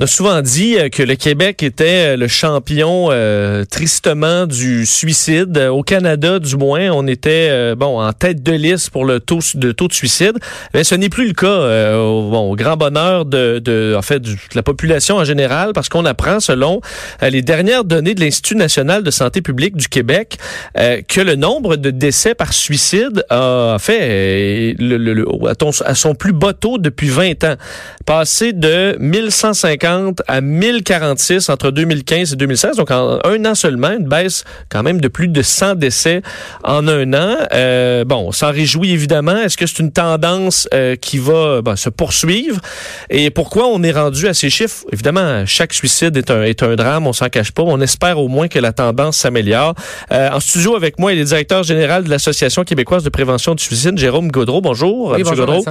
On a souvent dit euh, que le Québec était euh, le champion euh, tristement du suicide. Au Canada, du moins, on était bon en tête de liste pour le taux de taux de suicide. Mais ce n'est plus le cas. au, bon, au grand bonheur de, de en fait de la population en général, parce qu'on apprend, selon les dernières données de l'Institut national de santé publique du Québec, que le nombre de décès par suicide a fait le, le, à son plus bas taux depuis 20 ans, passé de 1150 à 1046 entre 2015 et 2016. Donc, en un an seulement, une baisse quand même de plus de 100 décès en un an. Euh, bon, on s'en réjouit évidemment. Est-ce que c'est une tendance euh, qui va ben, se poursuivre? Et pourquoi on est rendu à ces chiffres? Évidemment, chaque suicide est un, est un drame, on s'en cache pas. On espère au moins que la tendance s'améliore. Euh, en studio avec moi, il est directeur général de l'Association québécoise de prévention du suicide, Jérôme Gaudreau. Bonjour, oui, bonjour, Gaudreau.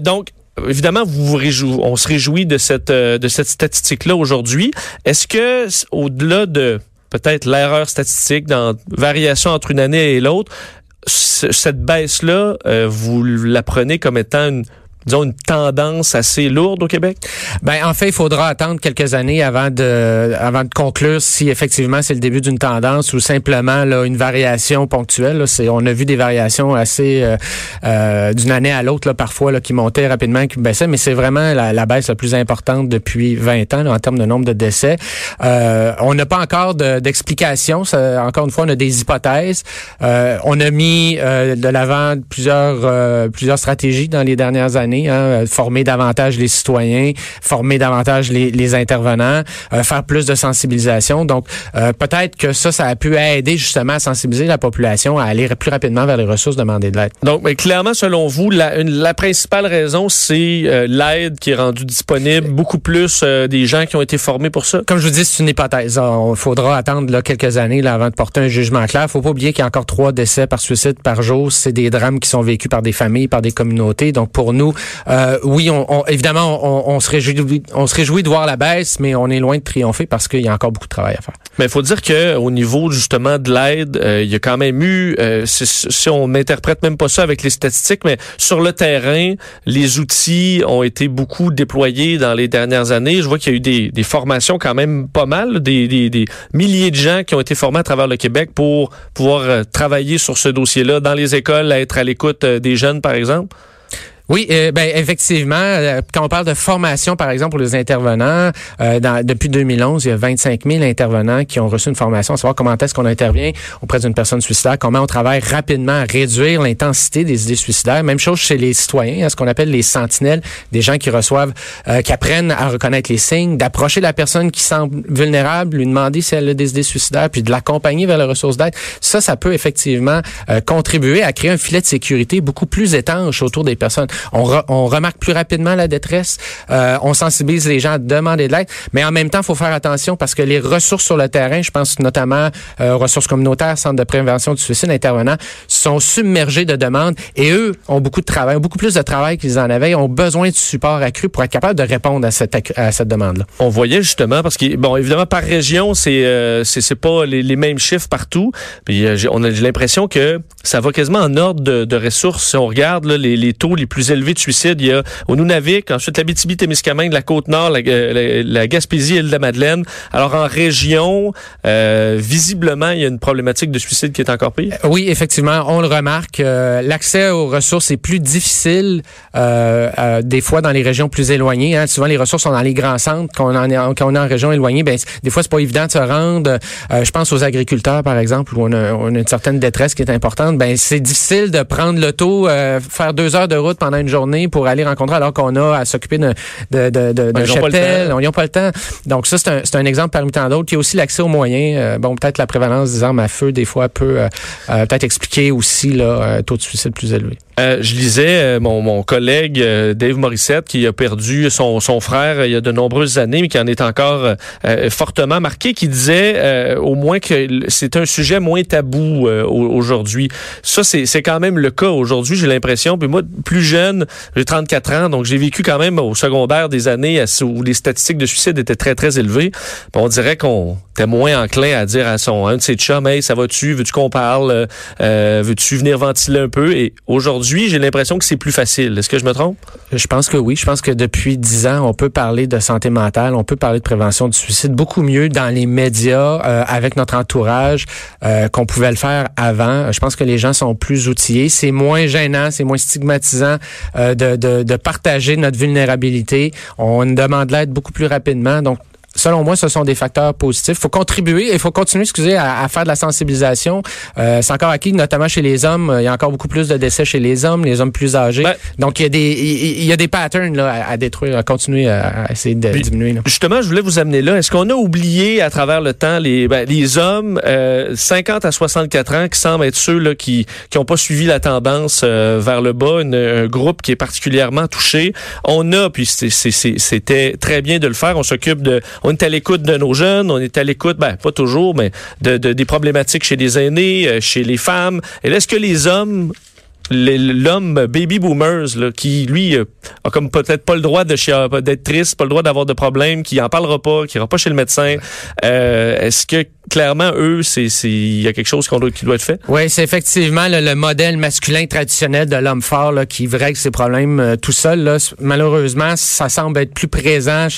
Donc, évidemment, on se réjouit de cette euh, de cette statistique-là aujourd'hui. Est-ce que au-delà de peut-être l'erreur statistique dans variation entre une année et l'autre, cette baisse-là, euh, vous la prenez comme étant une, disons, une tendance assez lourde au Québec? Ben, en fait, il faudra attendre quelques années avant de, avant de conclure si effectivement c'est le début d'une tendance ou simplement là, une variation ponctuelle. Là. C'est, on a vu des variations assez euh, euh d'une année à l'autre, là, parfois, là, qui montaient rapidement, qui baissaient, mais c'est vraiment la, baisse la plus importante depuis 20 ans là, en termes de nombre de décès. Euh, on n'a pas encore d'explication. encore une fois, on a des hypothèses. Euh, on a mis euh, de l'avant plusieurs, plusieurs stratégies dans les dernières années Hein, former davantage les citoyens, former davantage les, les intervenants, euh, faire plus de sensibilisation. Donc, euh, peut-être que ça, ça a pu aider justement à sensibiliser la population à aller plus rapidement vers les ressources demandées de l'aide. Donc, mais clairement, selon vous, la, une, la principale raison, c'est euh, l'aide qui est rendue disponible, beaucoup plus des gens qui ont été formés pour ça? Comme je vous dis, c'est une hypothèse. Il faudra attendre là, quelques années là, avant de porter un jugement clair. faut pas oublier qu'il y a encore trois décès par suicide par jour. C'est des drames qui sont vécus par des familles, par des communautés. Donc, pour nous, euh, oui, on, évidemment, on, on, se réjouit, on se réjouit de voir la baisse, mais on est loin de triompher parce qu'il y a encore beaucoup de travail à faire. Mais il faut dire que au niveau justement de l'aide, euh, il y a quand même eu, euh, si, on n'interprète même pas ça avec les statistiques, mais sur le terrain, les outils ont été beaucoup déployés dans les dernières années. Je vois qu'il y a eu des, des, formations quand même pas mal, des, des, des, milliers de gens qui ont été formés à travers le Québec pour pouvoir travailler sur ce dossier-là dans les écoles, être à l'écoute des jeunes, par exemple. Oui, euh, ben effectivement, euh, quand on parle de formation, par exemple, pour les intervenants, euh, dans, depuis 2011, il y a 25 000 intervenants qui ont reçu une formation, à savoir comment est-ce qu'on intervient auprès d'une personne suicidaire, comment on travaille rapidement à réduire l'intensité des idées suicidaires. Même chose chez les citoyens, hein, ce qu'on appelle les sentinelles, des gens qui reçoivent, qui apprennent à reconnaître les signes, d'approcher la personne qui semble vulnérable, lui demander si elle a des idées suicidaires, puis de l'accompagner vers les ressources d'aide. Ça, ça peut effectivement contribuer à créer un filet de sécurité beaucoup plus étanche autour des personnes on, remarque plus rapidement la détresse, euh, on sensibilise les gens à demander de l'aide, mais en même temps, il faut faire attention parce que les ressources sur le terrain, je pense notamment euh, ressources communautaires, centres de prévention du suicide, intervenants, sont submergés de demandes et eux ont beaucoup de travail, beaucoup plus de travail qu'ils en avaient, ont besoin de support accru pour être capable de répondre à cette, à cette demande-là. On voyait justement, parce que, bon, évidemment, par région, c'est euh, c'est pas les, mêmes chiffres partout, puis euh, on a l'impression que ça va quasiment en ordre de, de ressources. Si on regarde les, les taux les plus élevés de suicide. Il y a au Nunavik, ensuite l'Abitibi-Témiscamingue, la Côte-Nord, la, la, Gaspésie, l'île de la Madeleine. Alors en région, euh, visiblement, il y a une problématique de suicide qui est encore pire. Euh, oui, effectivement, on le remarque. Euh, l'accès aux ressources est plus difficile des fois dans les régions plus éloignées. Hein. Souvent, les ressources sont dans les grands centres. Quand on, est, en région éloignée, ben, des fois, c'est pas évident de se rendre. je pense aux agriculteurs, par exemple, où on a, on a, une certaine détresse qui est importante. Ben, c'est difficile de prendre l'auto, faire deux heures de route pendant une journée pour aller rencontrer alors qu'on a à s'occuper de, de, de, de, ben. Ils n'ont pas le temps. Donc ça, c'est un, c'est un exemple parmi tant d'autres. Il y a aussi l'accès aux moyens. Euh, bon, peut-être la prévalence des armes à feu, des fois, peut euh, euh, peut-être expliquer aussi le taux de suicide plus élevé. Euh, je lisais euh, mon, mon collègue euh, Dave Morissette qui a perdu son, son frère il y a de nombreuses années, mais qui en est encore euh, fortement marqué, qui disait euh, au moins que c'est un sujet moins tabou euh, au- aujourd'hui. Ça, c'est quand même le cas aujourd'hui, j'ai l'impression. Puis moi, plus jeune, j'ai 34 ans, donc j'ai vécu quand même au secondaire des années où les statistiques de suicide étaient très, très élevées. On dirait qu'on était moins enclin à dire à son un de ses chums, hey, ça va-tu, veux-tu qu'on parle, Euh, euh, veux-tu venir ventiler un peu? Et aujourd'hui, j'ai l'impression que c'est plus facile. Est-ce que je me trompe? Je pense que oui. Je pense que depuis dix ans, on peut parler de santé mentale, on peut parler de prévention du suicide beaucoup mieux dans les médias, euh, avec notre entourage, euh, qu'on pouvait le faire avant. Je pense que les gens sont plus outillés. C'est moins gênant, c'est moins stigmatisant euh, de partager notre vulnérabilité. On demande l'aide beaucoup plus rapidement. Donc, Selon moi, ce sont des facteurs positifs. Il faut contribuer, il faut continuer, excusez, à, à faire de la sensibilisation. Euh, c'est encore acquis, notamment chez les hommes. Il y a encore beaucoup plus de décès chez les hommes, les hommes plus âgés. Ben- Donc, il y a des, il, y a des patterns là, à, à détruire, à continuer à, à essayer de Puis- diminuer. là. Justement, je voulais vous amener là. Est-ce qu'on a oublié à travers le temps les, ben, les hommes euh, 50 à 64 ans qui semblent être ceux là, qui qui ont pas suivi la tendance euh, vers le bas, une- un groupe qui est particulièrement touché? On a, puis c'est- c'est- c'est- c'était très bien de le faire. On s'occupe de, on est à l'écoute de nos jeunes, on est à l'écoute, ben pas toujours, mais de, de- des problématiques chez les aînés, euh, chez les femmes. Et est-ce que les hommes l'homme baby boomers qui lui euh, a comme peut-être pas le droit de d'être triste, pas le droit d'avoir de problèmes, qui en parlera pas, qui ira pas chez le médecin. Euh, Est-ce que clairement eux, c'est il y a quelque chose qu'on doit, qui doit être fait? Oui, c'est effectivement le, le modèle masculin traditionnel de l'homme fort qui règle ses problèmes tout seul. Malheureusement, ça semble être plus présent chez